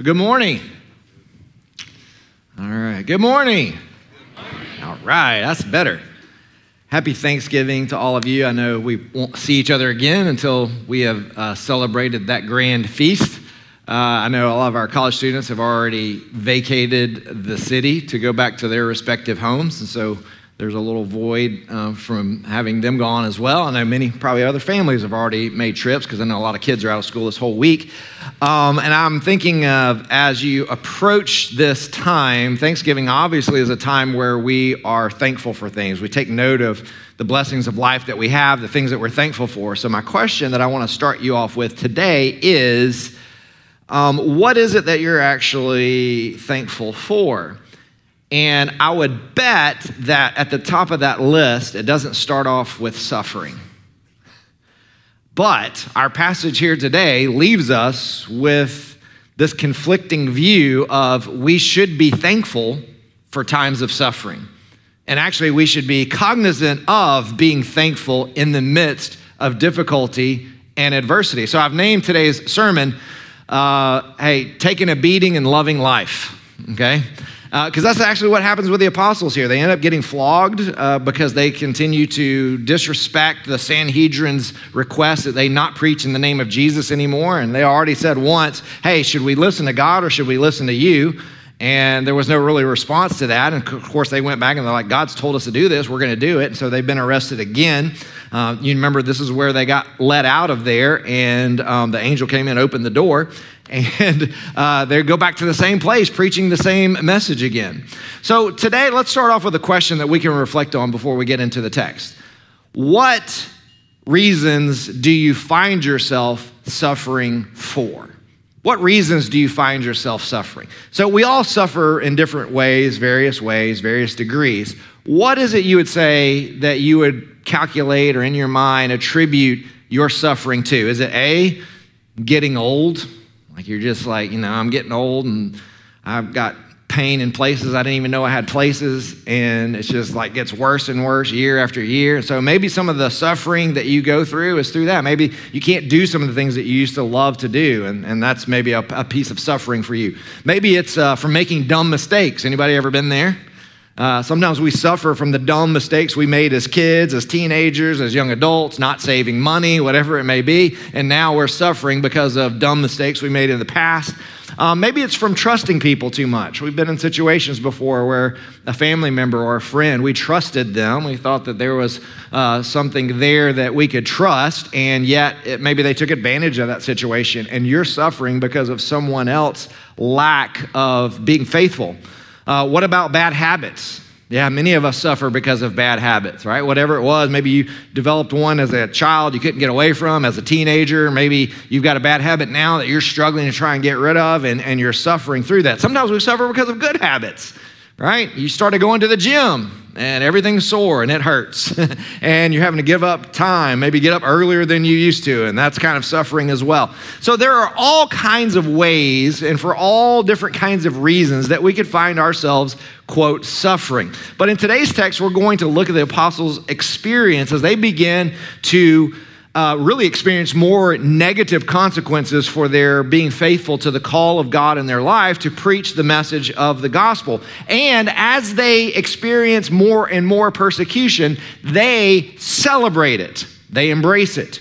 Good morning. All right. Good morning. All right. That's better. Happy Thanksgiving to all of you. I know we won't see each other again until we have uh, celebrated that grand feast. Uh, I know a lot of our college students have already vacated the city to go back to their respective homes. And so there's a little void uh, from having them gone as well. I know many, probably other families have already made trips because I know a lot of kids are out of school this whole week. Um, and I'm thinking of as you approach this time, Thanksgiving obviously is a time where we are thankful for things. We take note of the blessings of life that we have, the things that we're thankful for. So, my question that I want to start you off with today is um, what is it that you're actually thankful for? And I would bet that at the top of that list, it doesn't start off with suffering. But our passage here today leaves us with this conflicting view of we should be thankful for times of suffering. And actually, we should be cognizant of being thankful in the midst of difficulty and adversity. So I've named today's sermon, uh, Hey, Taking a Beating and Loving Life. Okay? Because uh, that's actually what happens with the apostles here. They end up getting flogged uh, because they continue to disrespect the Sanhedrin's request that they not preach in the name of Jesus anymore. And they already said once, hey, should we listen to God or should we listen to you? And there was no really response to that. And of course, they went back and they're like, God's told us to do this. We're going to do it. And so they've been arrested again. Uh, you remember this is where they got let out of there, and um, the angel came in and opened the door. And uh, they go back to the same place, preaching the same message again. So today, let's start off with a question that we can reflect on before we get into the text. What reasons do you find yourself suffering for? What reasons do you find yourself suffering? So, we all suffer in different ways, various ways, various degrees. What is it you would say that you would calculate or in your mind attribute your suffering to? Is it A, getting old? Like you're just like, you know, I'm getting old and I've got pain in places I didn't even know I had places, and it's just like gets worse and worse year after year. So maybe some of the suffering that you go through is through that. Maybe you can't do some of the things that you used to love to do, and, and that's maybe a, a piece of suffering for you. Maybe it's uh, from making dumb mistakes. Anybody ever been there? Uh, sometimes we suffer from the dumb mistakes we made as kids, as teenagers, as young adults, not saving money, whatever it may be. And now we're suffering because of dumb mistakes we made in the past. Um, maybe it's from trusting people too much. We've been in situations before where a family member or a friend, we trusted them. We thought that there was uh, something there that we could trust, and yet it, maybe they took advantage of that situation, and you're suffering because of someone else lack of being faithful. Uh, what about bad habits? Yeah, many of us suffer because of bad habits, right? Whatever it was, maybe you developed one as a child you couldn't get away from, as a teenager. Maybe you've got a bad habit now that you're struggling to try and get rid of, and, and you're suffering through that. Sometimes we suffer because of good habits, right? You started going to the gym, and everything's sore and it hurts. and you're having to give up time, maybe get up earlier than you used to, and that's kind of suffering as well. So there are all kinds of ways and for all different kinds of reasons that we could find ourselves, quote, suffering. But in today's text, we're going to look at the apostles' experience as they begin to uh, really experienced more negative consequences for their being faithful to the call of God in their life to preach the message of the gospel. And as they experience more and more persecution, they celebrate it, they embrace it.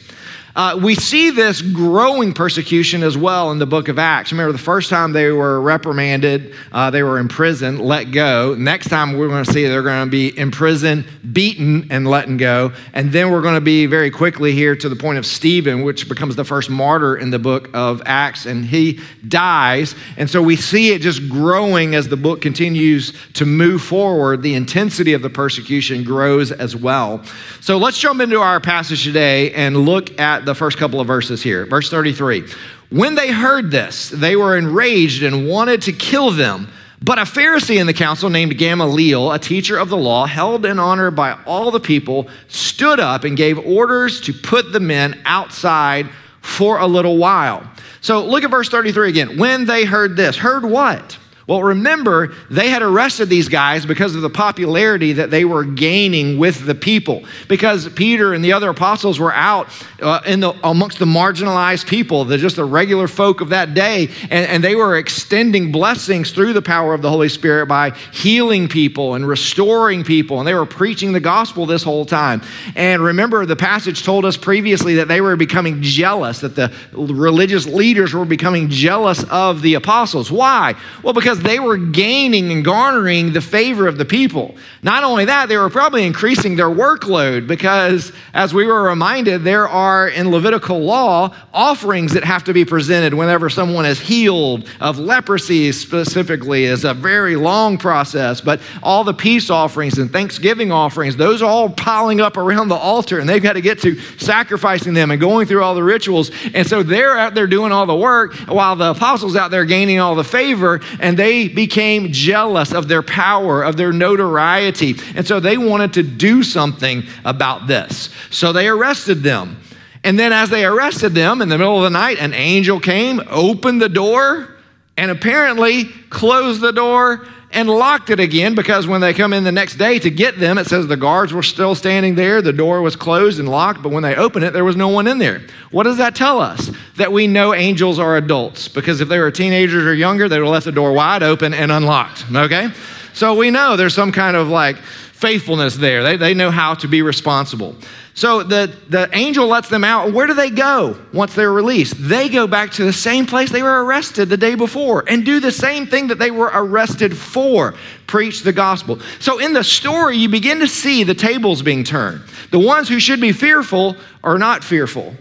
Uh, we see this growing persecution as well in the book of Acts. Remember, the first time they were reprimanded, uh, they were imprisoned, let go. Next time we're going to see they're going to be imprisoned, beaten, and let go. And then we're going to be very quickly here to the point of Stephen, which becomes the first martyr in the book of Acts, and he dies. And so we see it just growing as the book continues to move forward. The intensity of the persecution grows as well. So let's jump into our passage today and look at the first couple of verses here. Verse 33. When they heard this, they were enraged and wanted to kill them. But a Pharisee in the council named Gamaliel, a teacher of the law, held in honor by all the people, stood up and gave orders to put the men outside for a little while. So look at verse 33 again. When they heard this, heard what? Well, remember, they had arrested these guys because of the popularity that they were gaining with the people. Because Peter and the other apostles were out uh, in the, amongst the marginalized people, the, just the regular folk of that day, and, and they were extending blessings through the power of the Holy Spirit by healing people and restoring people. And they were preaching the gospel this whole time. And remember, the passage told us previously that they were becoming jealous, that the religious leaders were becoming jealous of the apostles. Why? Well, because because they were gaining and garnering the favor of the people. Not only that, they were probably increasing their workload because, as we were reminded, there are in Levitical law offerings that have to be presented whenever someone is healed of leprosy, specifically, is a very long process. But all the peace offerings and Thanksgiving offerings, those are all piling up around the altar, and they've got to get to sacrificing them and going through all the rituals. And so they're out there doing all the work while the apostles out there gaining all the favor, and they they became jealous of their power, of their notoriety. And so they wanted to do something about this. So they arrested them. And then, as they arrested them in the middle of the night, an angel came, opened the door, and apparently closed the door and locked it again because when they come in the next day to get them, it says the guards were still standing there, the door was closed and locked, but when they opened it, there was no one in there. What does that tell us? That we know angels are adults because if they were teenagers or younger, they would have left the door wide open and unlocked, okay? So we know there's some kind of like faithfulness there. They, they know how to be responsible. So the, the angel lets them out. Where do they go once they're released? They go back to the same place they were arrested the day before and do the same thing that they were arrested for preach the gospel. So in the story, you begin to see the tables being turned. The ones who should be fearful are not fearful.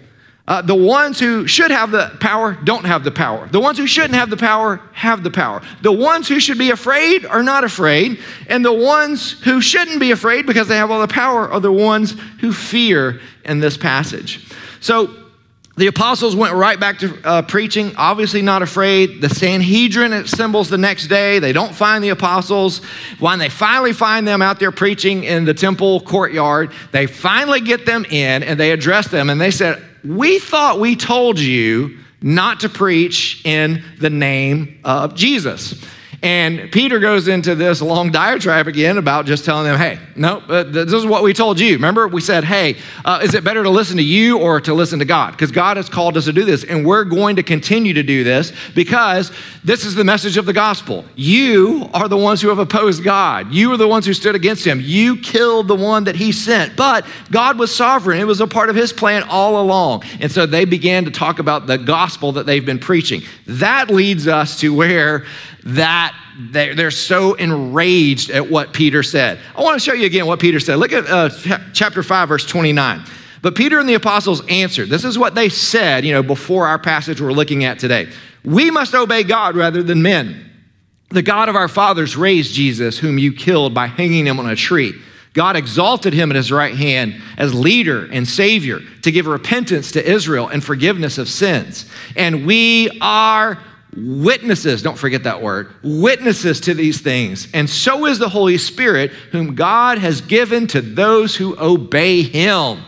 Uh, the ones who should have the power don't have the power. The ones who shouldn't have the power have the power. The ones who should be afraid are not afraid. And the ones who shouldn't be afraid because they have all the power are the ones who fear in this passage. So the apostles went right back to uh, preaching, obviously not afraid. The Sanhedrin assembles the next day. They don't find the apostles. When they finally find them out there preaching in the temple courtyard, they finally get them in and they address them and they said, we thought we told you not to preach in the name of Jesus. And Peter goes into this long diatribe again about just telling them, hey, no, uh, this is what we told you. Remember, we said, hey, uh, is it better to listen to you or to listen to God? Because God has called us to do this, and we're going to continue to do this because this is the message of the gospel. You are the ones who have opposed God. You are the ones who stood against him. You killed the one that he sent. But God was sovereign, it was a part of his plan all along. And so they began to talk about the gospel that they've been preaching. That leads us to where that they're so enraged at what Peter said. I want to show you again what Peter said. Look at uh, chapter 5, verse 29. But Peter and the apostles answered. This is what they said, you know, before our passage we're looking at today. We must obey God rather than men. The God of our fathers raised Jesus, whom you killed by hanging him on a tree. God exalted him at his right hand as leader and savior to give repentance to Israel and forgiveness of sins. And we are witnesses, don't forget that word, witnesses to these things. And so is the Holy Spirit, whom God has given to those who obey him.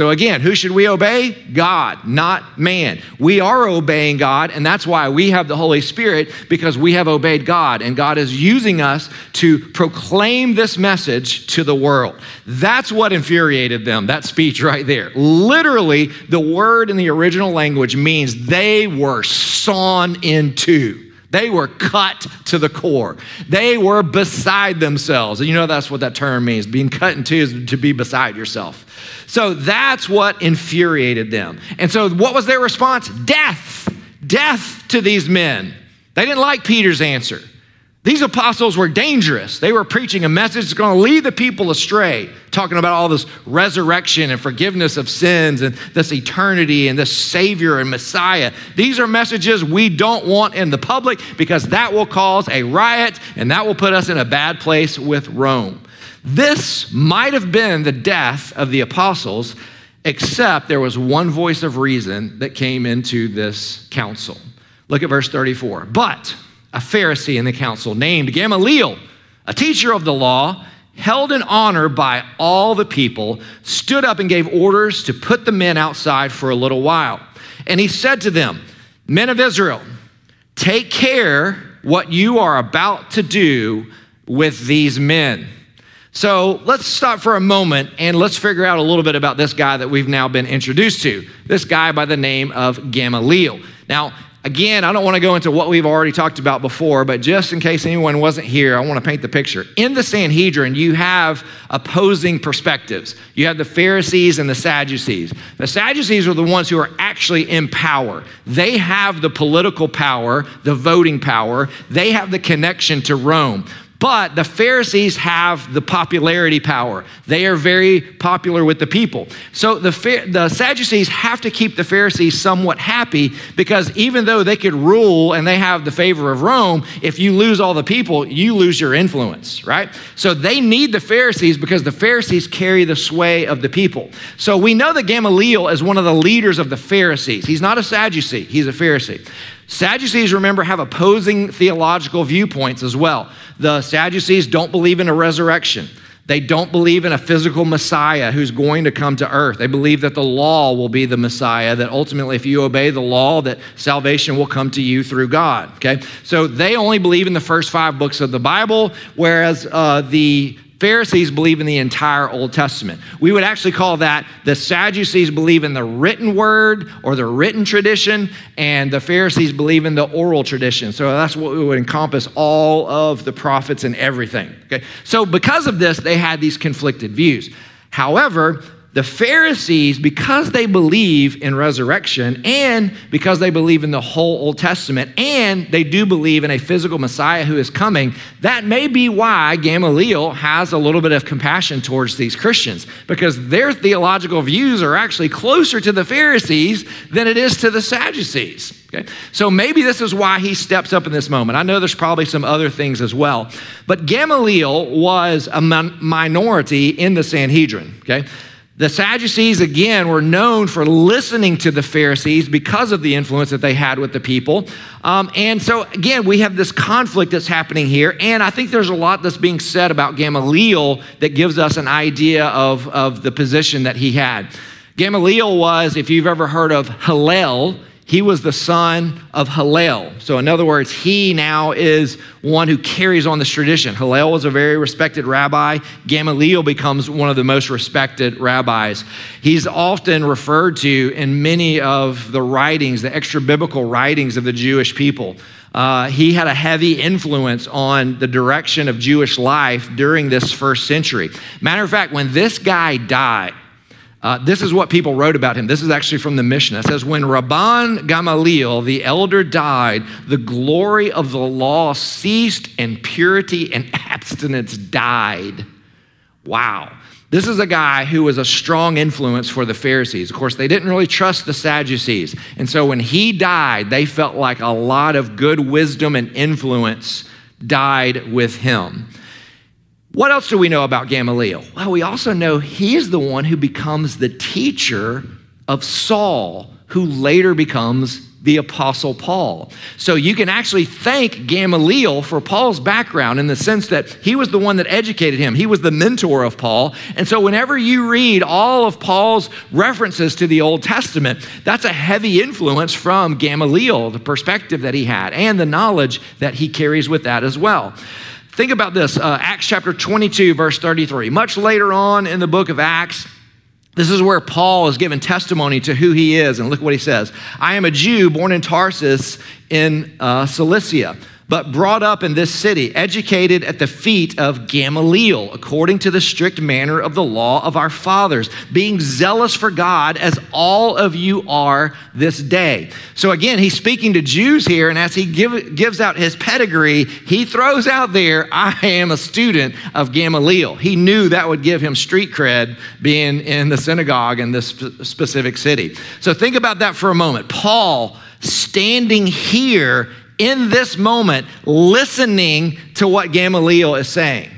So again, who should we obey? God, not man. We are obeying God, and that's why we have the Holy Spirit because we have obeyed God, and God is using us to proclaim this message to the world. That's what infuriated them, that speech right there. Literally, the word in the original language means they were sawn in two. They were cut to the core. They were beside themselves. And you know that's what that term means. Being cut in two is to be beside yourself. So that's what infuriated them. And so what was their response? Death. Death to these men. They didn't like Peter's answer. These apostles were dangerous. They were preaching a message that's going to lead the people astray, talking about all this resurrection and forgiveness of sins and this eternity and this Savior and Messiah. These are messages we don't want in the public because that will cause a riot and that will put us in a bad place with Rome. This might have been the death of the apostles, except there was one voice of reason that came into this council. Look at verse 34. But a Pharisee in the council named Gamaliel, a teacher of the law, held in honor by all the people, stood up and gave orders to put the men outside for a little while. And he said to them, Men of Israel, take care what you are about to do with these men. So let's stop for a moment and let's figure out a little bit about this guy that we've now been introduced to. This guy by the name of Gamaliel. Now, again, I don't want to go into what we've already talked about before, but just in case anyone wasn't here, I want to paint the picture. In the Sanhedrin, you have opposing perspectives. You have the Pharisees and the Sadducees. The Sadducees are the ones who are actually in power. They have the political power, the voting power, they have the connection to Rome. But the Pharisees have the popularity power. They are very popular with the people. So the, the Sadducees have to keep the Pharisees somewhat happy because even though they could rule and they have the favor of Rome, if you lose all the people, you lose your influence, right? So they need the Pharisees because the Pharisees carry the sway of the people. So we know that Gamaliel is one of the leaders of the Pharisees. He's not a Sadducee, he's a Pharisee. Sadducees, remember, have opposing theological viewpoints as well. The Sadducees don't believe in a resurrection. They don't believe in a physical Messiah who's going to come to earth. They believe that the law will be the Messiah, that ultimately, if you obey the law, that salvation will come to you through God. Okay? So they only believe in the first five books of the Bible, whereas uh, the Pharisees believe in the entire Old Testament. We would actually call that the Sadducees believe in the written word or the written tradition, and the Pharisees believe in the oral tradition. So that's what would encompass all of the prophets and everything. Okay? So because of this, they had these conflicted views. However, the Pharisees, because they believe in resurrection and because they believe in the whole Old Testament and they do believe in a physical Messiah who is coming, that may be why Gamaliel has a little bit of compassion towards these Christians because their theological views are actually closer to the Pharisees than it is to the Sadducees. Okay? So maybe this is why he steps up in this moment. I know there's probably some other things as well, but Gamaliel was a minority in the Sanhedrin. Okay? The Sadducees, again, were known for listening to the Pharisees because of the influence that they had with the people. Um, and so, again, we have this conflict that's happening here. And I think there's a lot that's being said about Gamaliel that gives us an idea of, of the position that he had. Gamaliel was, if you've ever heard of Hillel, he was the son of Hillel. So, in other words, he now is one who carries on this tradition. Hillel was a very respected rabbi. Gamaliel becomes one of the most respected rabbis. He's often referred to in many of the writings, the extra biblical writings of the Jewish people. Uh, he had a heavy influence on the direction of Jewish life during this first century. Matter of fact, when this guy died, uh, this is what people wrote about him. This is actually from the Mishnah. It says, When Rabban Gamaliel, the elder, died, the glory of the law ceased, and purity and abstinence died. Wow. This is a guy who was a strong influence for the Pharisees. Of course, they didn't really trust the Sadducees. And so when he died, they felt like a lot of good wisdom and influence died with him. What else do we know about Gamaliel? Well, we also know he is the one who becomes the teacher of Saul, who later becomes the Apostle Paul. So you can actually thank Gamaliel for Paul's background in the sense that he was the one that educated him. He was the mentor of Paul. And so whenever you read all of Paul's references to the Old Testament, that's a heavy influence from Gamaliel, the perspective that he had, and the knowledge that he carries with that as well. Think about this uh, Acts chapter 22, verse 33. Much later on in the book of Acts, this is where Paul is giving testimony to who he is. And look what he says I am a Jew born in Tarsus in uh, Cilicia but brought up in this city, educated at the feet of Gamaliel, according to the strict manner of the law of our fathers, being zealous for God as all of you are this day. So again, he's speaking to Jews here, and as he give, gives out his pedigree, he throws out there, I am a student of Gamaliel. He knew that would give him street cred being in the synagogue in this specific city. So think about that for a moment. Paul standing here in this moment listening to what Gamaliel is saying.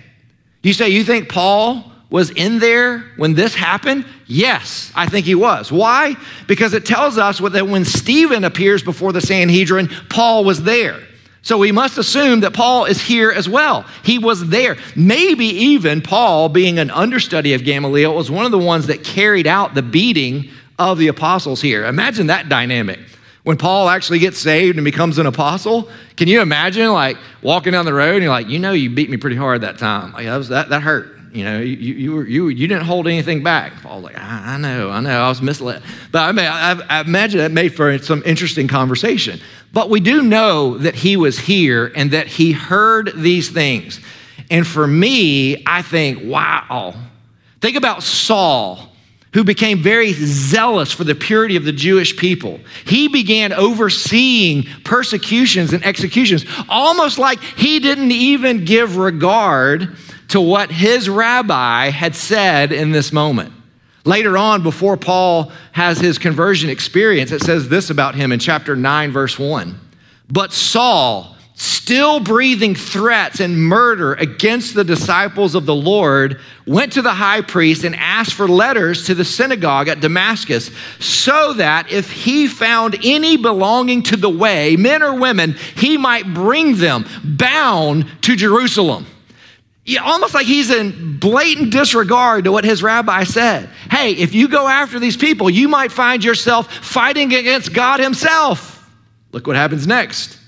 You say, you think Paul was in there when this happened? Yes, I think he was. Why? Because it tells us that when Stephen appears before the Sanhedrin, Paul was there. So we must assume that Paul is here as well. He was there. Maybe even Paul, being an understudy of Gamaliel, was one of the ones that carried out the beating of the apostles here. Imagine that dynamic. When Paul actually gets saved and becomes an apostle, can you imagine like walking down the road and you're like, you know, you beat me pretty hard that time. Like that, was, that, that hurt. You know, you, you, were, you, you didn't hold anything back. Paul's like, I, I know, I know, I was misled. But I, mean, I, I imagine that made for some interesting conversation. But we do know that he was here and that he heard these things. And for me, I think, wow. Think about Saul who became very zealous for the purity of the Jewish people. He began overseeing persecutions and executions, almost like he didn't even give regard to what his rabbi had said in this moment. Later on, before Paul has his conversion experience, it says this about him in chapter 9, verse 1. But Saul, still breathing threats and murder against the disciples of the Lord, went to the high priest and asked for letters to the synagogue at Damascus, so that if he found any belonging to the way, men or women, he might bring them bound to Jerusalem almost like he's in blatant disregard to what his rabbi said. Hey, if you go after these people, you might find yourself fighting against God himself. Look what happens next.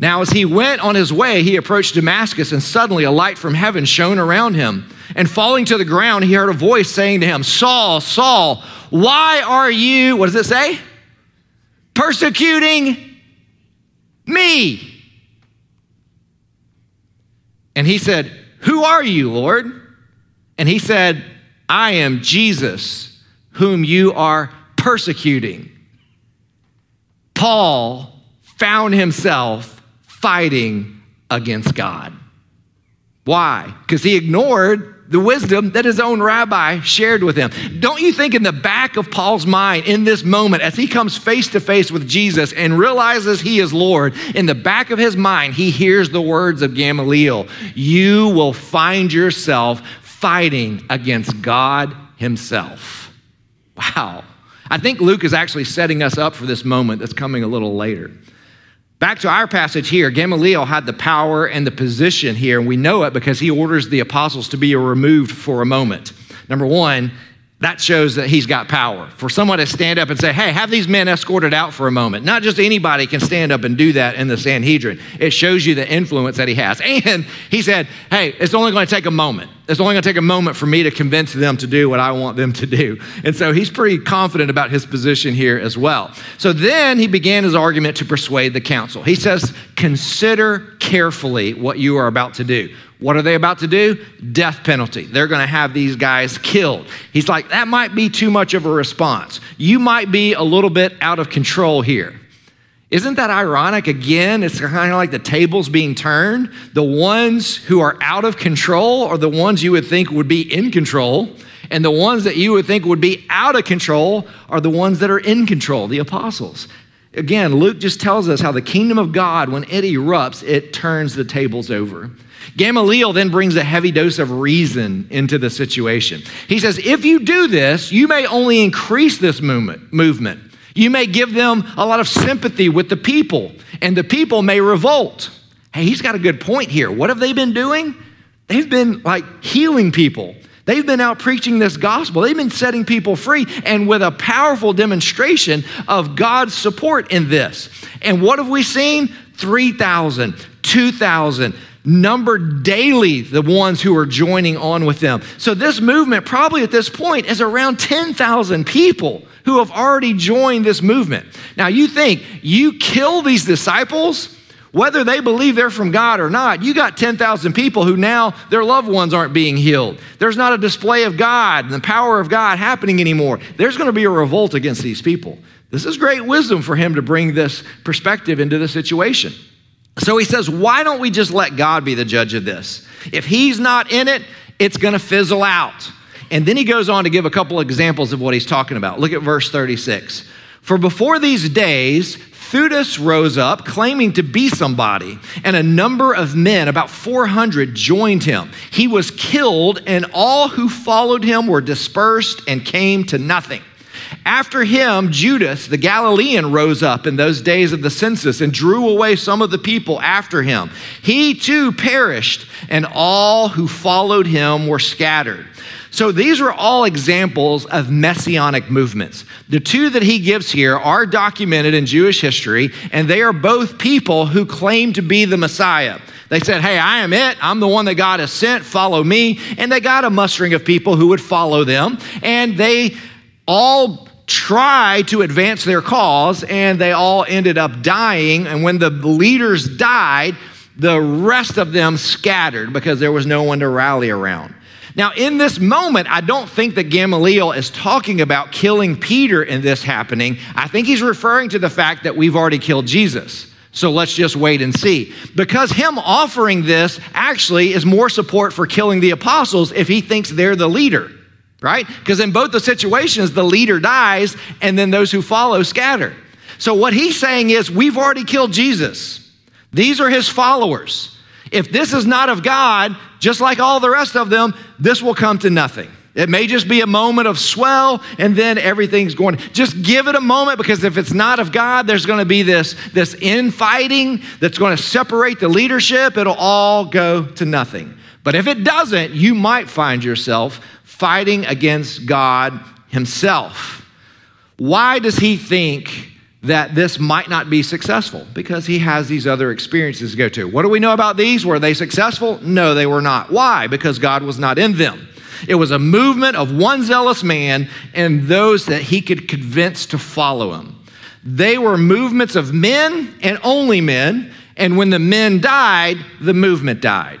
Now, as he went on his way, he approached Damascus, and suddenly a light from heaven shone around him. And falling to the ground, he heard a voice saying to him, Saul, Saul, why are you, what does it say? Persecuting me. And he said, Who are you, Lord? And he said, I am Jesus, whom you are persecuting. Paul found himself fighting against God. Why? Because he ignored the wisdom that his own rabbi shared with him. Don't you think, in the back of Paul's mind, in this moment, as he comes face to face with Jesus and realizes he is Lord, in the back of his mind, he hears the words of Gamaliel You will find yourself fighting against God himself. Wow. I think Luke is actually setting us up for this moment that's coming a little later. Back to our passage here, Gamaliel had the power and the position here, and we know it because he orders the apostles to be removed for a moment. Number one, that shows that he's got power. For someone to stand up and say, hey, have these men escorted out for a moment. Not just anybody can stand up and do that in the Sanhedrin. It shows you the influence that he has. And he said, hey, it's only going to take a moment. It's only going to take a moment for me to convince them to do what I want them to do. And so he's pretty confident about his position here as well. So then he began his argument to persuade the council. He says, consider carefully what you are about to do. What are they about to do? Death penalty. They're going to have these guys killed. He's like, that might be too much of a response. You might be a little bit out of control here. Isn't that ironic? Again, it's kind of like the tables being turned. The ones who are out of control are the ones you would think would be in control. And the ones that you would think would be out of control are the ones that are in control, the apostles. Again, Luke just tells us how the kingdom of God, when it erupts, it turns the tables over. Gamaliel then brings a heavy dose of reason into the situation. He says, if you do this, you may only increase this movement. You may give them a lot of sympathy with the people, and the people may revolt. Hey, he's got a good point here. What have they been doing? They've been like healing people. They've been out preaching this gospel. They've been setting people free and with a powerful demonstration of God's support in this. And what have we seen? 3,000, 2,000, number daily the ones who are joining on with them. So this movement, probably at this point, is around 10,000 people who have already joined this movement. Now, you think you kill these disciples, whether they believe they're from God or not, you got 10,000 people who now their loved ones aren't being healed. There's not a display of God and the power of God happening anymore. There's going to be a revolt against these people. This is great wisdom for him to bring this perspective into the situation. So he says, why don't we just let God be the judge of this? If he's not in it, it's going to fizzle out. And then he goes on to give a couple examples of what he's talking about. Look at verse 36. For before these days, Theudas rose up, claiming to be somebody, and a number of men, about 400, joined him. He was killed, and all who followed him were dispersed and came to nothing. After him, Judas the Galilean rose up in those days of the census and drew away some of the people after him. He too perished, and all who followed him were scattered. So these are all examples of messianic movements. The two that he gives here are documented in Jewish history, and they are both people who claim to be the Messiah. They said, Hey, I am it. I'm the one that God has sent. Follow me. And they got a mustering of people who would follow them. And they all tried to advance their cause, and they all ended up dying. And when the leaders died, the rest of them scattered because there was no one to rally around. Now, in this moment, I don't think that Gamaliel is talking about killing Peter in this happening. I think he's referring to the fact that we've already killed Jesus. So let's just wait and see. Because him offering this actually is more support for killing the apostles if he thinks they're the leader, right? Because in both the situations, the leader dies and then those who follow scatter. So what he's saying is, we've already killed Jesus. These are his followers. If this is not of God, just like all the rest of them, this will come to nothing. It may just be a moment of swell and then everything's going. Just give it a moment because if it's not of God, there's going to be this, this infighting that's going to separate the leadership. It'll all go to nothing. But if it doesn't, you might find yourself fighting against God Himself. Why does He think that this might not be successful because he has these other experiences to go to. What do we know about these? Were they successful? No, they were not. Why? Because God was not in them. It was a movement of one zealous man and those that he could convince to follow him. They were movements of men and only men, and when the men died, the movement died.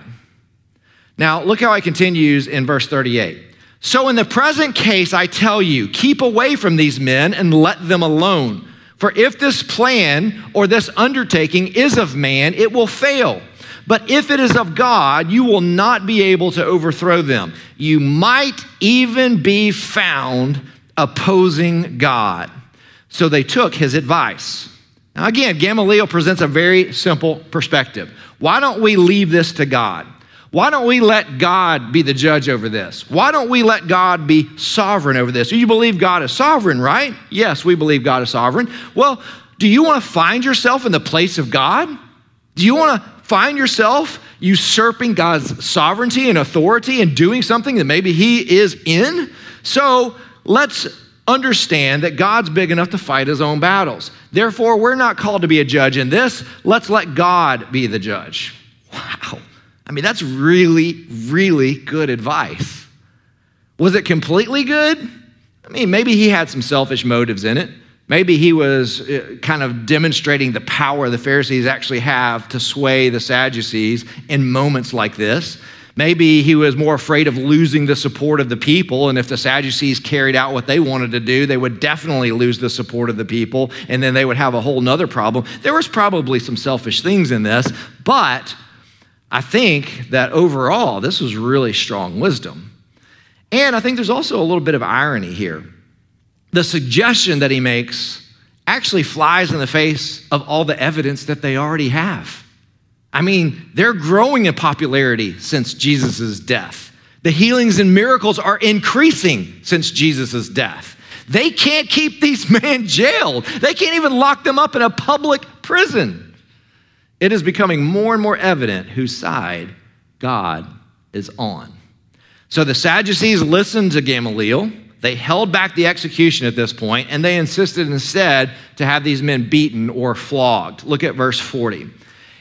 Now, look how he continues in verse 38. So, in the present case, I tell you, keep away from these men and let them alone. For if this plan or this undertaking is of man, it will fail. But if it is of God, you will not be able to overthrow them. You might even be found opposing God. So they took his advice. Now, again, Gamaliel presents a very simple perspective. Why don't we leave this to God? Why don't we let God be the judge over this? Why don't we let God be sovereign over this? You believe God is sovereign, right? Yes, we believe God is sovereign. Well, do you want to find yourself in the place of God? Do you want to find yourself usurping God's sovereignty and authority and doing something that maybe He is in? So let's understand that God's big enough to fight His own battles. Therefore, we're not called to be a judge in this. Let's let God be the judge. Wow. I mean, that's really, really good advice. Was it completely good? I mean, maybe he had some selfish motives in it. Maybe he was uh, kind of demonstrating the power the Pharisees actually have to sway the Sadducees in moments like this. Maybe he was more afraid of losing the support of the people. And if the Sadducees carried out what they wanted to do, they would definitely lose the support of the people. And then they would have a whole nother problem. There was probably some selfish things in this, but I think that overall, this was really strong wisdom. And I think there's also a little bit of irony here. The suggestion that he makes actually flies in the face of all the evidence that they already have. I mean, they're growing in popularity since Jesus' death. The healings and miracles are increasing since Jesus' death. They can't keep these men jailed. They can't even lock them up in a public prison it is becoming more and more evident whose side God is on. So the Sadducees listened to Gamaliel. They held back the execution at this point, and they insisted instead to have these men beaten or flogged. Look at verse 40.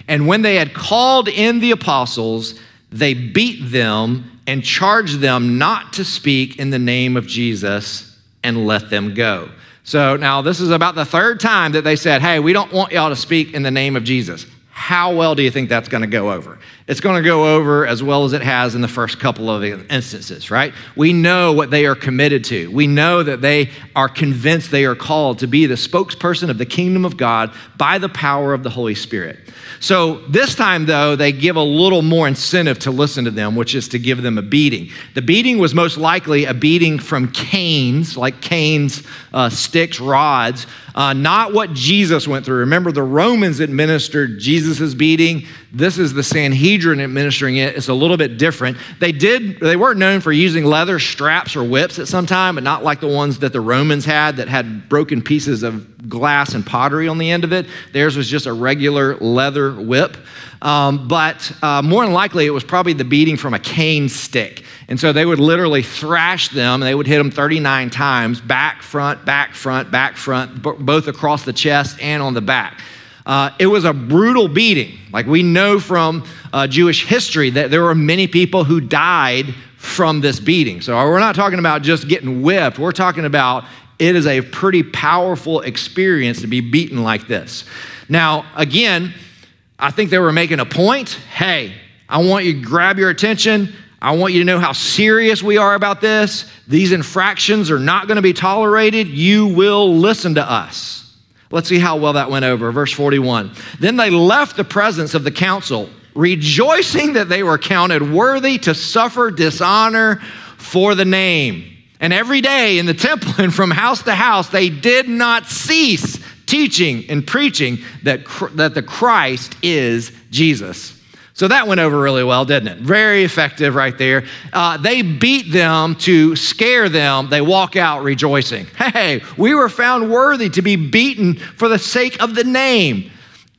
And when they had called in the apostles, they beat them and charged them not to speak in the name of Jesus and let them go. So now this is about the third time that they said, Hey, we don't want y'all to speak in the name of Jesus how well do you think that's going to go over? It's going to go over as well as it has in the first couple of instances, right? We know what they are committed to. We know that they are convinced they are called to be the spokesperson of the kingdom of God by the power of the Holy Spirit. So this time, though, they give a little more incentive to listen to them, which is to give them a beating. The beating was most likely a beating from canes, like canes, uh, sticks, rods, uh, not what Jesus went through. Remember, the Romans administered Jesus' beating. This is the Sanhedrin Sanhedrin administering it, it's a little bit different. They did, they weren't known for using leather straps or whips at some time, but not like the ones that the Romans had that had broken pieces of glass and pottery on the end of it. Theirs was just a regular leather whip. Um, but uh, more than likely, it was probably the beating from a cane stick. And so they would literally thrash them. They would hit them 39 times back, front, back, front, back, front, both across the chest and on the back. Uh, it was a brutal beating. Like we know from uh, Jewish history that there were many people who died from this beating. So we're not talking about just getting whipped, we're talking about it is a pretty powerful experience to be beaten like this. Now, again, I think they were making a point. Hey, I want you to grab your attention. I want you to know how serious we are about this. These infractions are not going to be tolerated. You will listen to us. Let's see how well that went over. Verse 41. Then they left the presence of the council, rejoicing that they were counted worthy to suffer dishonor for the name. And every day in the temple and from house to house, they did not cease teaching and preaching that, that the Christ is Jesus. So that went over really well, didn't it? Very effective right there. Uh, they beat them to scare them. They walk out rejoicing. Hey, we were found worthy to be beaten for the sake of the name.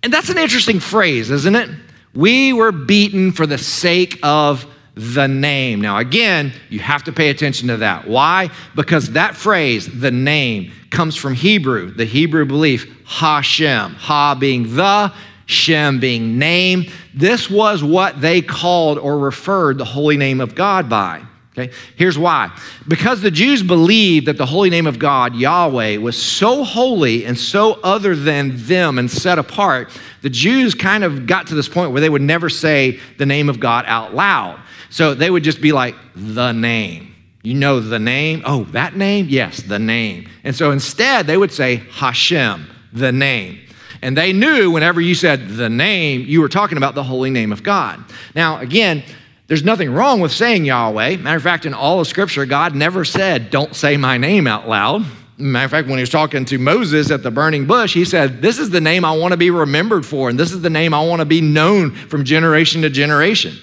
And that's an interesting phrase, isn't it? We were beaten for the sake of the name. Now, again, you have to pay attention to that. Why? Because that phrase, the name, comes from Hebrew, the Hebrew belief, Hashem. Ha being the, Shem being name. This was what they called or referred the holy name of God by. Okay, here's why. Because the Jews believed that the holy name of God, Yahweh, was so holy and so other than them and set apart, the Jews kind of got to this point where they would never say the name of God out loud. So they would just be like, the name. You know the name? Oh, that name? Yes, the name. And so instead, they would say Hashem, the name. And they knew whenever you said the name, you were talking about the holy name of God. Now, again, there's nothing wrong with saying Yahweh. Matter of fact, in all of Scripture, God never said, Don't say my name out loud. Matter of fact, when he was talking to Moses at the burning bush, he said, This is the name I want to be remembered for, and this is the name I want to be known from generation to generation.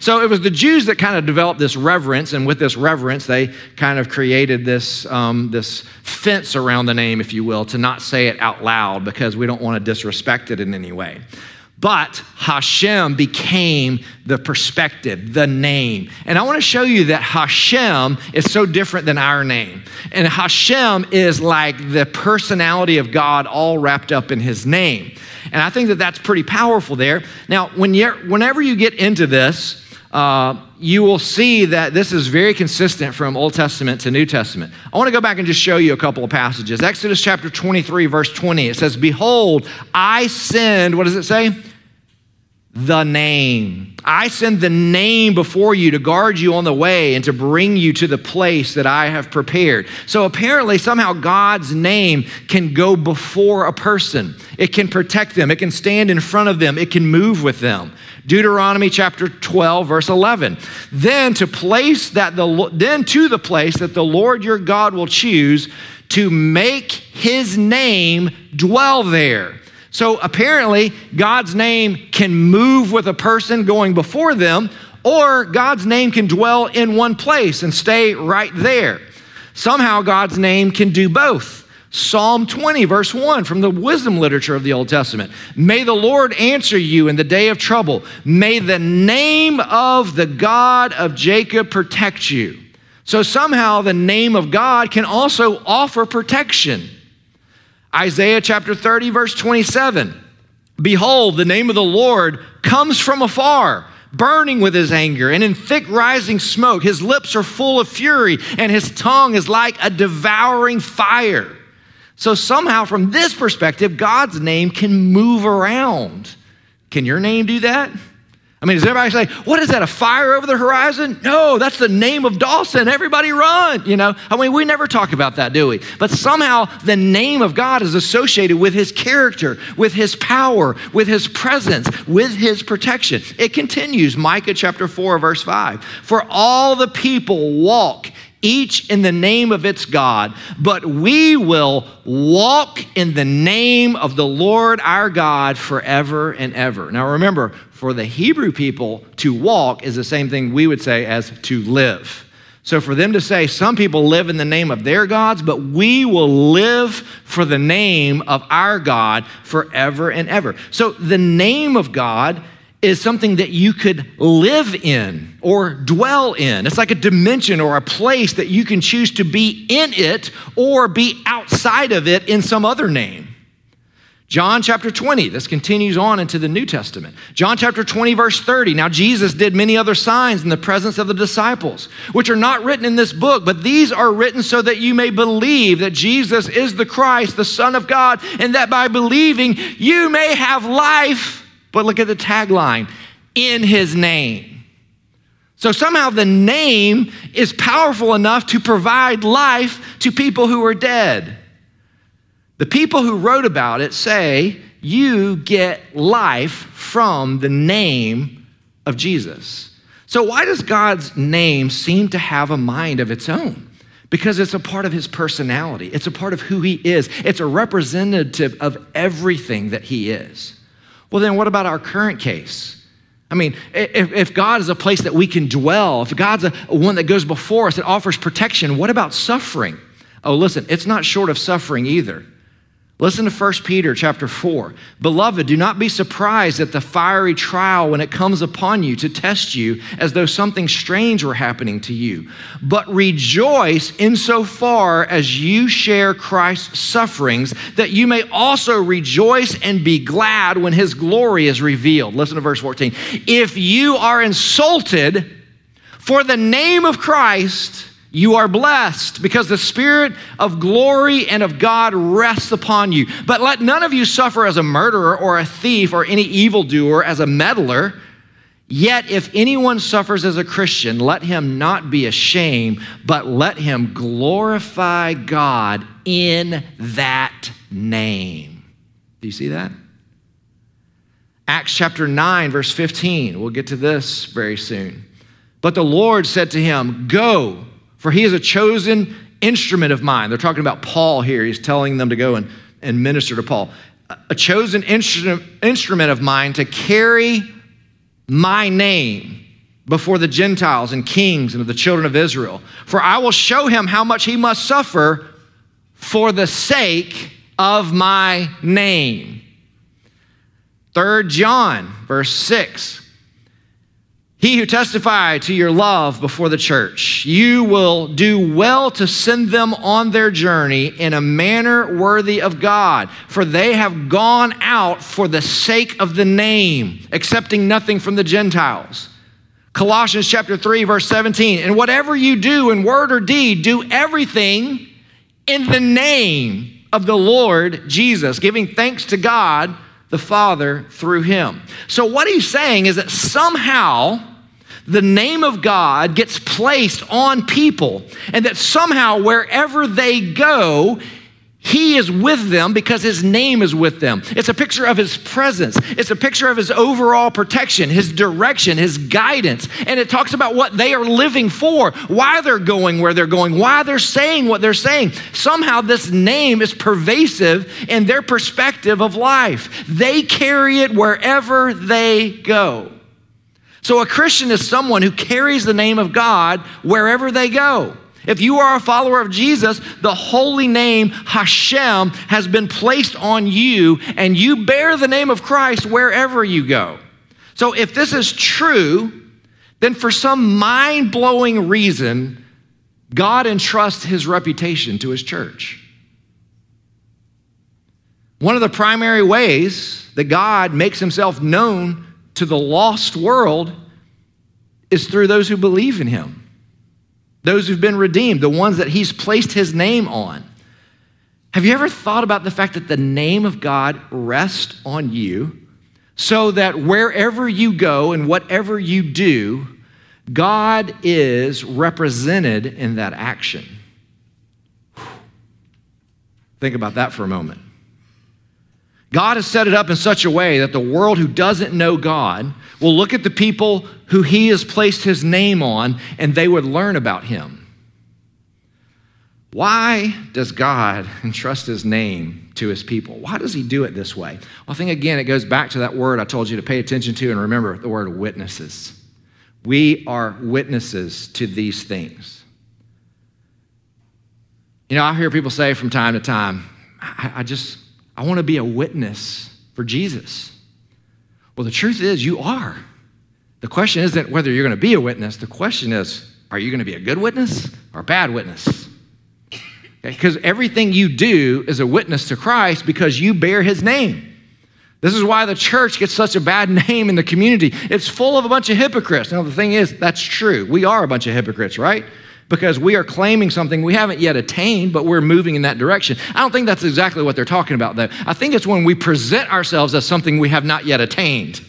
So it was the Jews that kind of developed this reverence, and with this reverence, they kind of created this, um, this fence around the name, if you will, to not say it out loud because we don't want to disrespect it in any way. But Hashem became the perspective, the name. And I want to show you that Hashem is so different than our name. And Hashem is like the personality of God all wrapped up in his name. And I think that that's pretty powerful there. Now, when you're, whenever you get into this, uh, you will see that this is very consistent from Old Testament to New Testament. I want to go back and just show you a couple of passages. Exodus chapter 23, verse 20, it says, Behold, I send, what does it say? The name. I send the name before you to guard you on the way and to bring you to the place that I have prepared. So apparently, somehow God's name can go before a person. It can protect them, it can stand in front of them, it can move with them. Deuteronomy chapter 12 verse 11. Then to place that the then to the place that the Lord your God will choose to make his name dwell there. So apparently God's name can move with a person going before them or God's name can dwell in one place and stay right there. Somehow God's name can do both. Psalm 20, verse 1 from the wisdom literature of the Old Testament. May the Lord answer you in the day of trouble. May the name of the God of Jacob protect you. So somehow the name of God can also offer protection. Isaiah chapter 30, verse 27. Behold, the name of the Lord comes from afar burning with his anger and in thick rising smoke. His lips are full of fury, and his tongue is like a devouring fire. So, somehow, from this perspective, God's name can move around. Can your name do that? I mean, does everybody say, What is that, a fire over the horizon? No, that's the name of Dawson. Everybody run. You know, I mean, we never talk about that, do we? But somehow the name of God is associated with his character, with his power, with his presence, with his protection. It continues, Micah chapter 4, verse 5. For all the people walk each in the name of its God, but we will walk in the name of the Lord our God forever and ever. Now remember, for the Hebrew people, to walk is the same thing we would say as to live. So for them to say, some people live in the name of their gods, but we will live for the name of our God forever and ever. So the name of God is something that you could live in or dwell in. It's like a dimension or a place that you can choose to be in it or be outside of it in some other name. John chapter 20, this continues on into the New Testament. John chapter 20, verse 30. Now, Jesus did many other signs in the presence of the disciples, which are not written in this book, but these are written so that you may believe that Jesus is the Christ, the Son of God, and that by believing you may have life but look at the tagline in his name. So somehow the name is powerful enough to provide life to people who are dead. The people who wrote about it say you get life from the name of Jesus. So, why does God's name seem to have a mind of its own? Because it's a part of his personality, it's a part of who he is, it's a representative of everything that he is. Well, then what about our current case? I mean, if, if God is a place that we can dwell, if God's a, one that goes before us that offers protection, what about suffering? Oh, listen, it's not short of suffering either. Listen to 1 Peter chapter 4. Beloved, do not be surprised at the fiery trial when it comes upon you to test you as though something strange were happening to you. But rejoice insofar as you share Christ's sufferings, that you may also rejoice and be glad when his glory is revealed. Listen to verse 14. If you are insulted for the name of Christ, you are blessed because the Spirit of glory and of God rests upon you. But let none of you suffer as a murderer or a thief or any evildoer, as a meddler. Yet if anyone suffers as a Christian, let him not be ashamed, but let him glorify God in that name. Do you see that? Acts chapter 9, verse 15. We'll get to this very soon. But the Lord said to him, Go for he is a chosen instrument of mine. They're talking about Paul here. He's telling them to go and, and minister to Paul. A chosen instrument, instrument of mine to carry my name before the Gentiles and kings and the children of Israel. For I will show him how much he must suffer for the sake of my name. Third John, verse 6. He who testified to your love before the church, you will do well to send them on their journey in a manner worthy of God, for they have gone out for the sake of the name, accepting nothing from the Gentiles. Colossians chapter 3 verse 17, and whatever you do in word or deed, do everything in the name of the Lord Jesus, giving thanks to God the Father through him. So what he's saying is that somehow the name of God gets placed on people, and that somehow wherever they go, he is with them because his name is with them. It's a picture of his presence. It's a picture of his overall protection, his direction, his guidance. And it talks about what they are living for, why they're going where they're going, why they're saying what they're saying. Somehow this name is pervasive in their perspective of life. They carry it wherever they go. So a Christian is someone who carries the name of God wherever they go. If you are a follower of Jesus, the holy name Hashem has been placed on you, and you bear the name of Christ wherever you go. So if this is true, then for some mind blowing reason, God entrusts his reputation to his church. One of the primary ways that God makes himself known to the lost world is through those who believe in him, those who've been redeemed, the ones that he's placed his name on. Have you ever thought about the fact that the name of God rests on you so that wherever you go and whatever you do, God is represented in that action? Think about that for a moment. God has set it up in such a way that the world who doesn't know God will look at the people who He has placed His name on and they would learn about Him. Why does God entrust his name to his people? Why does he do it this way? Well, I think again, it goes back to that word I told you to pay attention to and remember the word witnesses. We are witnesses to these things. You know, I hear people say from time to time, I, I just, I want to be a witness for Jesus. Well, the truth is, you are. The question isn't whether you're going to be a witness. The question is, are you going to be a good witness or a bad witness? Because okay? everything you do is a witness to Christ because you bear his name. This is why the church gets such a bad name in the community. It's full of a bunch of hypocrites. Now, the thing is, that's true. We are a bunch of hypocrites, right? Because we are claiming something we haven't yet attained, but we're moving in that direction. I don't think that's exactly what they're talking about, though. I think it's when we present ourselves as something we have not yet attained.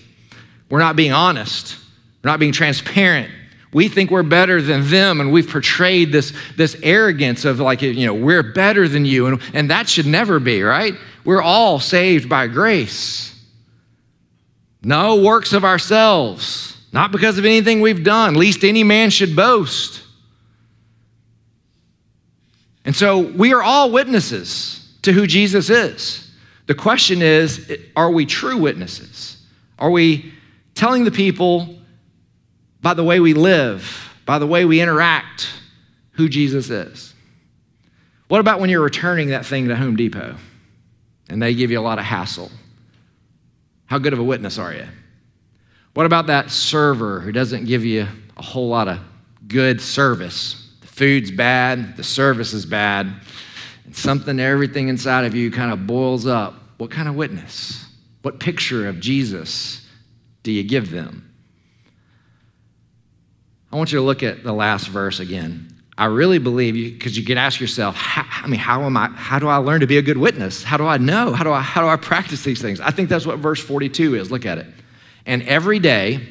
We're not being honest, we're not being transparent. We think we're better than them, and we've portrayed this, this arrogance of like, you know, we're better than you. And, and that should never be, right? We're all saved by grace. No works of ourselves, not because of anything we've done, least any man should boast. And so we are all witnesses to who Jesus is. The question is are we true witnesses? Are we telling the people by the way we live, by the way we interact, who Jesus is. What about when you're returning that thing to Home Depot and they give you a lot of hassle? How good of a witness are you? What about that server who doesn't give you a whole lot of good service? Food's bad, the service is bad, and something, everything inside of you kind of boils up. What kind of witness? What picture of Jesus do you give them? I want you to look at the last verse again. I really believe you because you could ask yourself, I mean, how am I? How do I learn to be a good witness? How do I know? How do I? How do I practice these things? I think that's what verse 42 is. Look at it. And every day,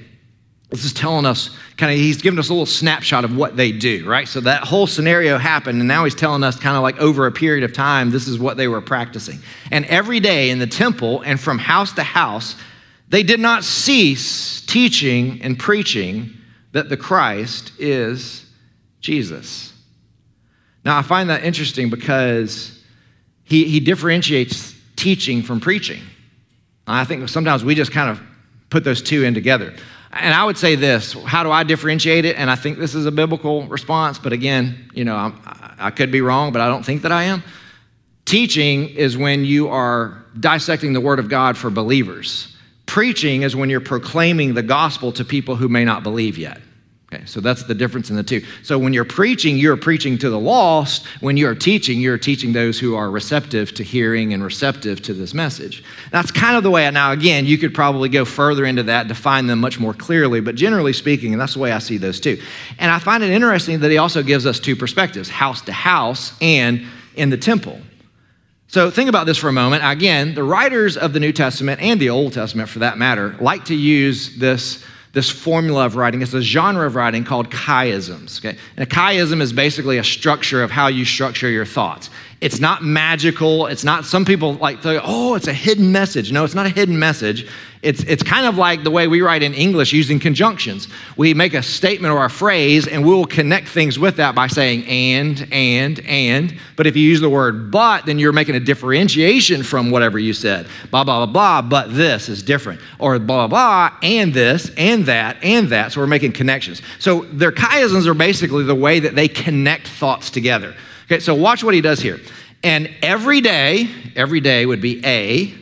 this is telling us kind of he's giving us a little snapshot of what they do, right? So that whole scenario happened, and now he's telling us kind of like over a period of time, this is what they were practicing. And every day in the temple and from house to house, they did not cease teaching and preaching that the Christ is Jesus. Now, I find that interesting because he, he differentiates teaching from preaching. I think sometimes we just kind of put those two in together. And I would say this how do I differentiate it? And I think this is a biblical response, but again, you know, I'm, i could be wrong, but I don't think that I am. Teaching is when you are dissecting the Word of God for believers. Preaching is when you're proclaiming the gospel to people who may not believe yet. Okay, so that's the difference in the two. So when you're preaching, you're preaching to the lost. When you're teaching, you're teaching those who are receptive to hearing and receptive to this message. That's kind of the way, I, now again, you could probably go further into that, define them much more clearly, but generally speaking, and that's the way I see those two. And I find it interesting that he also gives us two perspectives house to house and in the temple. So think about this for a moment. Again, the writers of the New Testament and the Old Testament, for that matter, like to use this, this formula of writing. It's a genre of writing called chiasms. Okay? And a chiasm is basically a structure of how you structure your thoughts. It's not magical. It's not, some people like, oh, it's a hidden message. No, it's not a hidden message. It's, it's kind of like the way we write in English using conjunctions. We make a statement or a phrase and we'll connect things with that by saying and, and, and. But if you use the word but, then you're making a differentiation from whatever you said. Blah, blah, blah, blah, but this is different. Or blah, blah, blah, and this, and that, and that. So we're making connections. So their chiasms are basically the way that they connect thoughts together. Okay, so watch what he does here. And every day, every day would be A.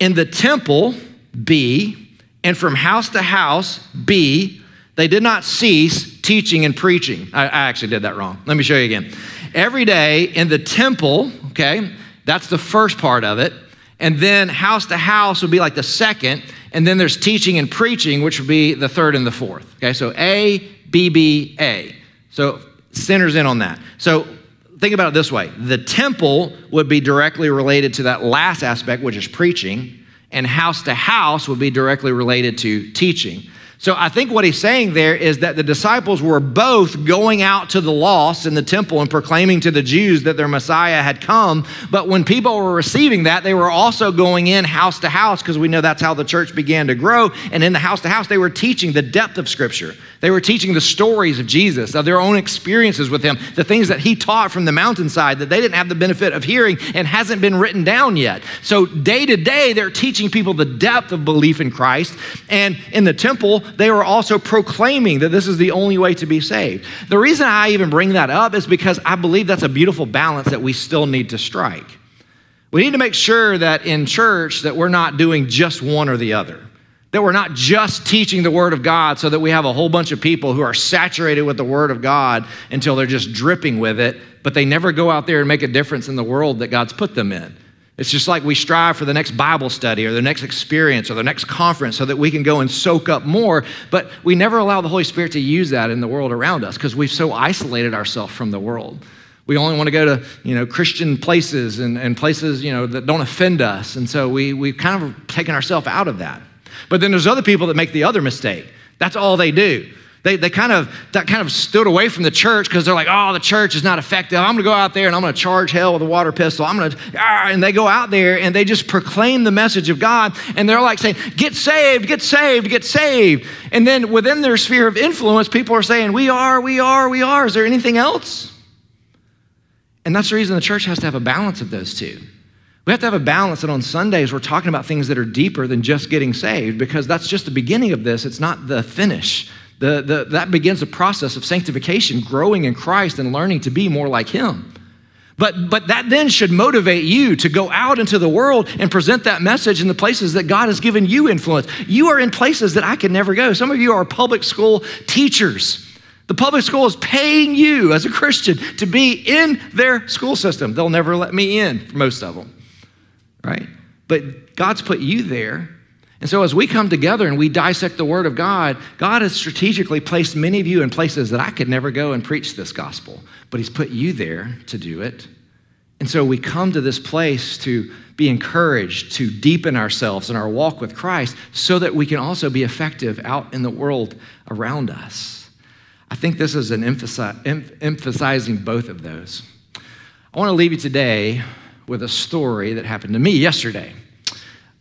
In the temple, B, and from house to house, B, they did not cease teaching and preaching. I, I, actually did that wrong. Let me show you again. Every day in the temple, okay, that's the first part of it. And then house to house would be like the second. And then there's teaching and preaching, which would be the third and the fourth. Okay, so A, B, B, A. So centers in on that. So think about it this way the temple would be directly related to that last aspect, which is preaching and house to house would be directly related to teaching. So I think what he's saying there is that the disciples were both going out to the lost in the temple and proclaiming to the Jews that their Messiah had come. But when people were receiving that, they were also going in house to house because we know that's how the church began to grow. And in the house to house, they were teaching the depth of Scripture. They were teaching the stories of Jesus, of their own experiences with him, the things that he taught from the mountainside that they didn't have the benefit of hearing and hasn't been written down yet. So day to day, they're teaching people the depth of belief in Christ. And in the temple, they were also proclaiming that this is the only way to be saved. The reason I even bring that up is because I believe that's a beautiful balance that we still need to strike. We need to make sure that in church that we're not doing just one or the other. That we're not just teaching the Word of God so that we have a whole bunch of people who are saturated with the Word of God until they're just dripping with it, but they never go out there and make a difference in the world that God's put them in. It's just like we strive for the next Bible study or the next experience or the next conference so that we can go and soak up more, but we never allow the Holy Spirit to use that in the world around us because we've so isolated ourselves from the world. We only want to go to, you know, Christian places and, and places, you know, that don't offend us. And so we, we've kind of taken ourselves out of that. But then there's other people that make the other mistake. That's all they do. They, they kind of that kind of stood away from the church because they're like, oh, the church is not effective. I'm going to go out there and I'm going to charge hell with a water pistol. I'm going to, ah, and they go out there and they just proclaim the message of God. And they're like saying, get saved, get saved, get saved. And then within their sphere of influence, people are saying, we are, we are, we are. Is there anything else? And that's the reason the church has to have a balance of those two. We have to have a balance that on Sundays we're talking about things that are deeper than just getting saved because that's just the beginning of this. It's not the finish. The, the, that begins a process of sanctification, growing in Christ and learning to be more like Him. But, but that then should motivate you to go out into the world and present that message in the places that God has given you influence. You are in places that I could never go. Some of you are public school teachers. The public school is paying you as a Christian to be in their school system. They'll never let me in, for most of them, right? But God's put you there and so, as we come together and we dissect the Word of God, God has strategically placed many of you in places that I could never go and preach this gospel, but He's put you there to do it. And so, we come to this place to be encouraged, to deepen ourselves in our walk with Christ, so that we can also be effective out in the world around us. I think this is an emphasizing both of those. I want to leave you today with a story that happened to me yesterday.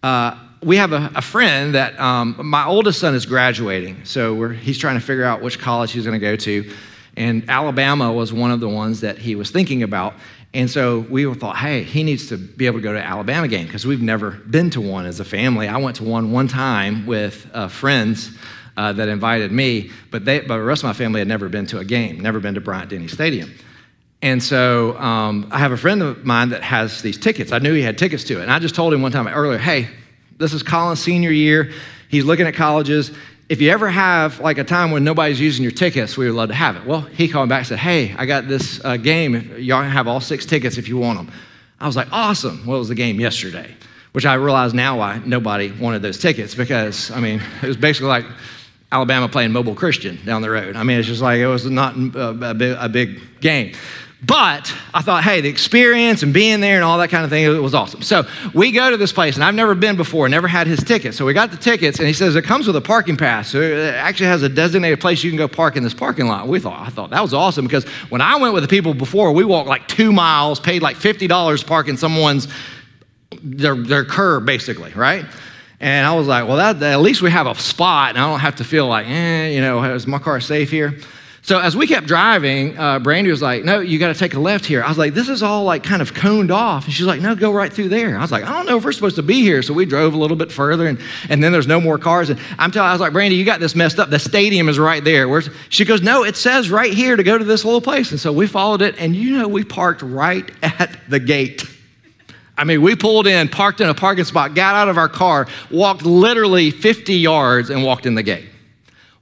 Uh, we have a, a friend that um, my oldest son is graduating. So he's trying to figure out which college he's going to go to. And Alabama was one of the ones that he was thinking about. And so we thought, hey, he needs to be able to go to Alabama game because we've never been to one as a family. I went to one one time with uh, friends uh, that invited me, but, they, but the rest of my family had never been to a game, never been to Bryant Denny Stadium. And so um, I have a friend of mine that has these tickets. I knew he had tickets to it. And I just told him one time earlier, hey, this is Colin's senior year. He's looking at colleges. If you ever have like a time when nobody's using your tickets, we would love to have it. Well, he called back and said, Hey, I got this uh, game. Y'all have all six tickets if you want them. I was like, Awesome. What was the game yesterday? Which I realize now why nobody wanted those tickets because, I mean, it was basically like Alabama playing Mobile Christian down the road. I mean, it's just like it was not a, big, a big game. But I thought, hey, the experience and being there and all that kind of thing, it was awesome. So we go to this place, and I've never been before, never had his ticket. So we got the tickets, and he says it comes with a parking pass. So it actually has a designated place you can go park in this parking lot. We thought, I thought that was awesome because when I went with the people before, we walked like two miles, paid like $50 parking someone's their, their curb, basically, right? And I was like, well, that, at least we have a spot, and I don't have to feel like, eh, you know, is my car safe here? So as we kept driving, uh, Brandy was like, "No, you got to take a left here." I was like, "This is all like kind of coned off," and she's like, "No, go right through there." I was like, "I don't know if we're supposed to be here," so we drove a little bit further, and, and then there's no more cars. And I'm telling, I was like, "Brandy, you got this messed up. The stadium is right there." Where's, she goes, "No, it says right here to go to this little place." And so we followed it, and you know, we parked right at the gate. I mean, we pulled in, parked in a parking spot, got out of our car, walked literally 50 yards, and walked in the gate.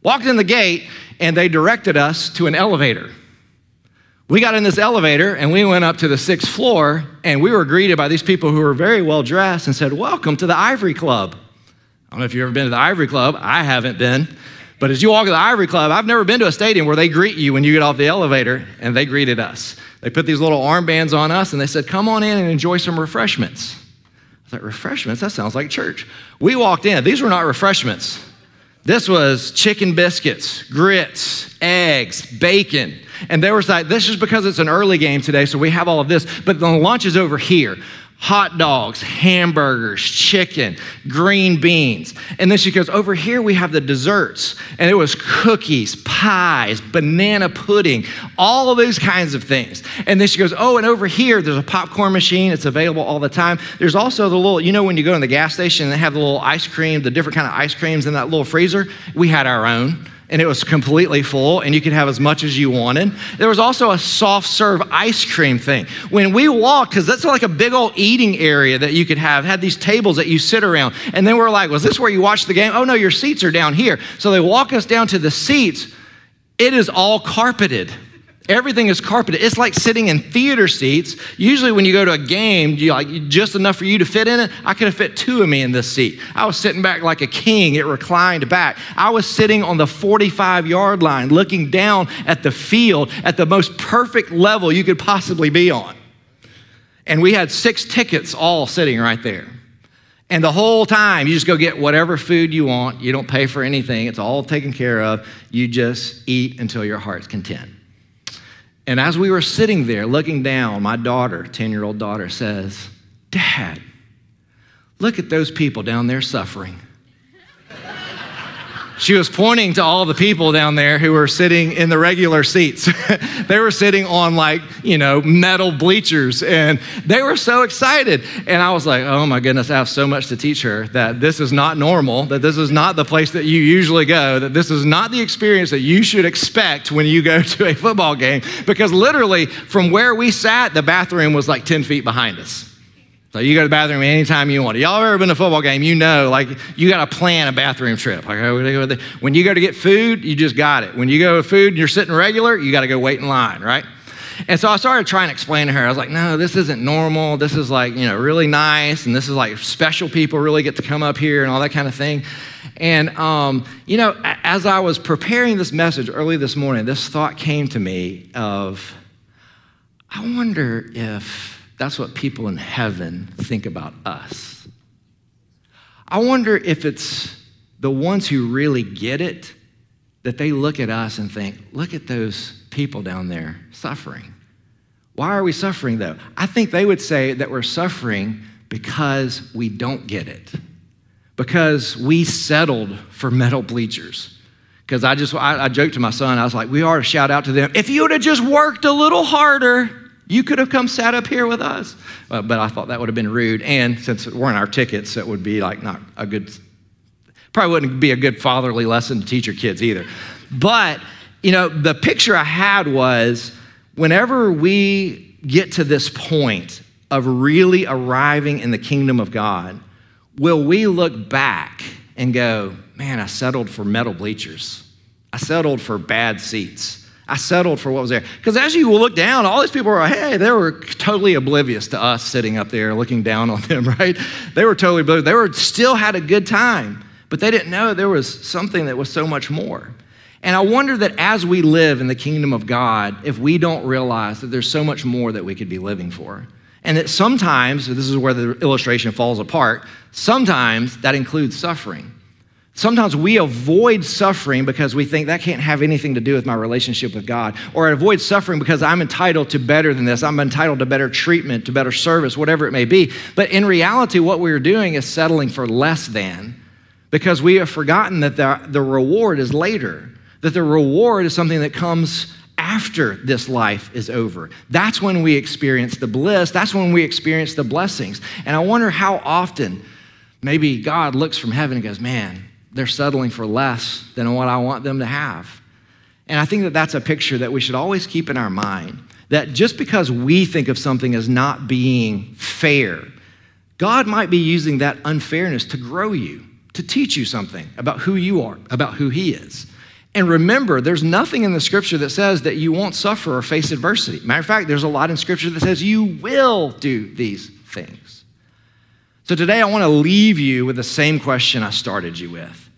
Walked in the gate, and they directed us to an elevator. We got in this elevator and we went up to the sixth floor, and we were greeted by these people who were very well dressed and said, Welcome to the Ivory Club. I don't know if you've ever been to the Ivory Club. I haven't been. But as you walk to the Ivory Club, I've never been to a stadium where they greet you when you get off the elevator, and they greeted us. They put these little armbands on us and they said, Come on in and enjoy some refreshments. I like, Refreshments? That sounds like church. We walked in. These were not refreshments. This was chicken biscuits, grits, eggs, bacon. And there was like, this is because it's an early game today, so we have all of this, but the lunch is over here hot dogs, hamburgers, chicken, green beans. And then she goes, Over here we have the desserts. And it was cookies, pies, banana pudding, all of those kinds of things. And then she goes, Oh, and over here there's a popcorn machine. It's available all the time. There's also the little, you know, when you go in the gas station and they have the little ice cream, the different kind of ice creams in that little freezer? We had our own and it was completely full, and you could have as much as you wanted. There was also a soft serve ice cream thing. When we walked, because that's like a big old eating area that you could have, had these tables that you sit around. And then we're like, was this where you watch the game? Oh, no, your seats are down here. So they walk us down to the seats. It is all carpeted. Everything is carpeted. It's like sitting in theater seats. Usually, when you go to a game, you like just enough for you to fit in it. I could have fit two of me in this seat. I was sitting back like a king. It reclined back. I was sitting on the 45 yard line, looking down at the field at the most perfect level you could possibly be on. And we had six tickets all sitting right there. And the whole time, you just go get whatever food you want. You don't pay for anything, it's all taken care of. You just eat until your heart's content. And as we were sitting there looking down, my daughter, 10 year old daughter, says, Dad, look at those people down there suffering. She was pointing to all the people down there who were sitting in the regular seats. they were sitting on like, you know, metal bleachers and they were so excited. And I was like, oh my goodness, I have so much to teach her that this is not normal, that this is not the place that you usually go, that this is not the experience that you should expect when you go to a football game. Because literally, from where we sat, the bathroom was like 10 feet behind us. So you go to the bathroom anytime you want. Y'all ever been to a football game? You know, like you got to plan a bathroom trip. Like when you go to get food, you just got it. When you go to food and you're sitting regular, you got to go wait in line, right? And so I started trying to explain to her. I was like, no, this isn't normal. This is like, you know, really nice. And this is like special people really get to come up here and all that kind of thing. And, um, you know, as I was preparing this message early this morning, this thought came to me of, I wonder if that's what people in heaven think about us. I wonder if it's the ones who really get it that they look at us and think, look at those people down there suffering. Why are we suffering though? I think they would say that we're suffering because we don't get it, because we settled for metal bleachers. Because I just, I, I joked to my son, I was like, we ought to shout out to them, if you would have just worked a little harder, you could have come sat up here with us. Uh, but I thought that would have been rude. And since it weren't our tickets, it would be like not a good, probably wouldn't be a good fatherly lesson to teach your kids either. But, you know, the picture I had was whenever we get to this point of really arriving in the kingdom of God, will we look back and go, man, I settled for metal bleachers. I settled for bad seats. I settled for what was there. Because as you look down, all these people were, hey, they were totally oblivious to us sitting up there looking down on them, right? They were totally oblivious. They were still had a good time, but they didn't know there was something that was so much more. And I wonder that as we live in the kingdom of God, if we don't realize that there's so much more that we could be living for. And that sometimes, this is where the illustration falls apart, sometimes that includes suffering. Sometimes we avoid suffering because we think that can't have anything to do with my relationship with God. Or I avoid suffering because I'm entitled to better than this. I'm entitled to better treatment, to better service, whatever it may be. But in reality, what we're doing is settling for less than because we have forgotten that the, the reward is later, that the reward is something that comes after this life is over. That's when we experience the bliss. That's when we experience the blessings. And I wonder how often maybe God looks from heaven and goes, Man, they're settling for less than what I want them to have. And I think that that's a picture that we should always keep in our mind that just because we think of something as not being fair, God might be using that unfairness to grow you, to teach you something about who you are, about who He is. And remember, there's nothing in the scripture that says that you won't suffer or face adversity. Matter of fact, there's a lot in scripture that says you will do these things. So today I want to leave you with the same question I started you with.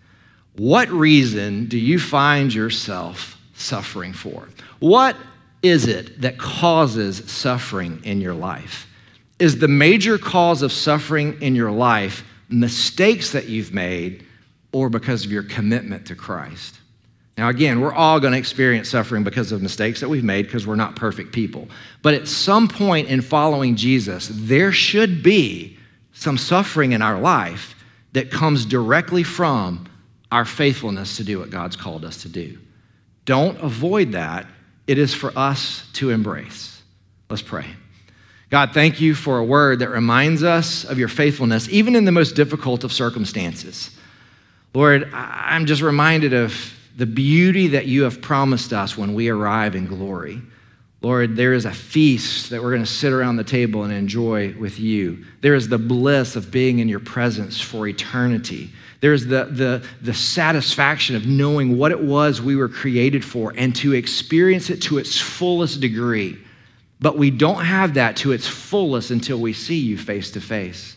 What reason do you find yourself suffering for? What is it that causes suffering in your life? Is the major cause of suffering in your life mistakes that you've made or because of your commitment to Christ. Now, again, we're all going to experience suffering because of mistakes that we've made because we're not perfect people. But at some point in following Jesus, there should be some suffering in our life that comes directly from our faithfulness to do what God's called us to do. Don't avoid that. It is for us to embrace. Let's pray. God, thank you for a word that reminds us of your faithfulness, even in the most difficult of circumstances. Lord, I'm just reminded of the beauty that you have promised us when we arrive in glory. Lord, there is a feast that we're going to sit around the table and enjoy with you. There is the bliss of being in your presence for eternity. There's the, the, the satisfaction of knowing what it was we were created for and to experience it to its fullest degree. But we don't have that to its fullest until we see you face to face.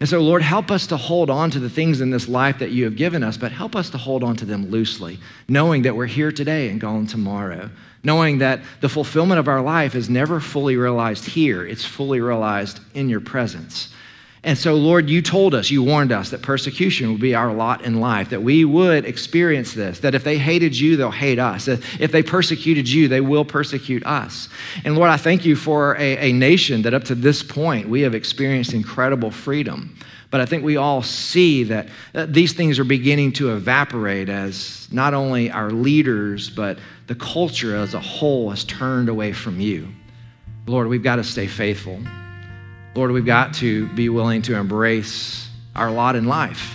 And so, Lord, help us to hold on to the things in this life that you have given us, but help us to hold on to them loosely, knowing that we're here today and gone tomorrow, knowing that the fulfillment of our life is never fully realized here, it's fully realized in your presence. And so, Lord, you told us, you warned us that persecution would be our lot in life, that we would experience this, that if they hated you, they'll hate us. If they persecuted you, they will persecute us. And Lord, I thank you for a, a nation that up to this point we have experienced incredible freedom. But I think we all see that these things are beginning to evaporate as not only our leaders, but the culture as a whole has turned away from you. Lord, we've got to stay faithful. Lord, we've got to be willing to embrace our lot in life.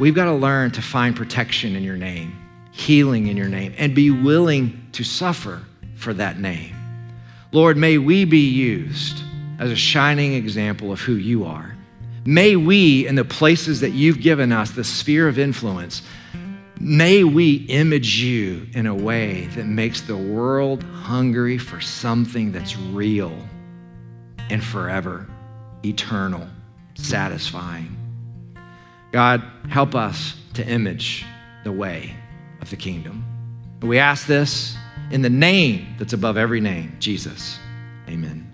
We've got to learn to find protection in your name, healing in your name, and be willing to suffer for that name. Lord, may we be used as a shining example of who you are. May we, in the places that you've given us, the sphere of influence, may we image you in a way that makes the world hungry for something that's real and forever, eternal, satisfying. God, help us to image the way of the kingdom. We ask this in the name that's above every name, Jesus. Amen.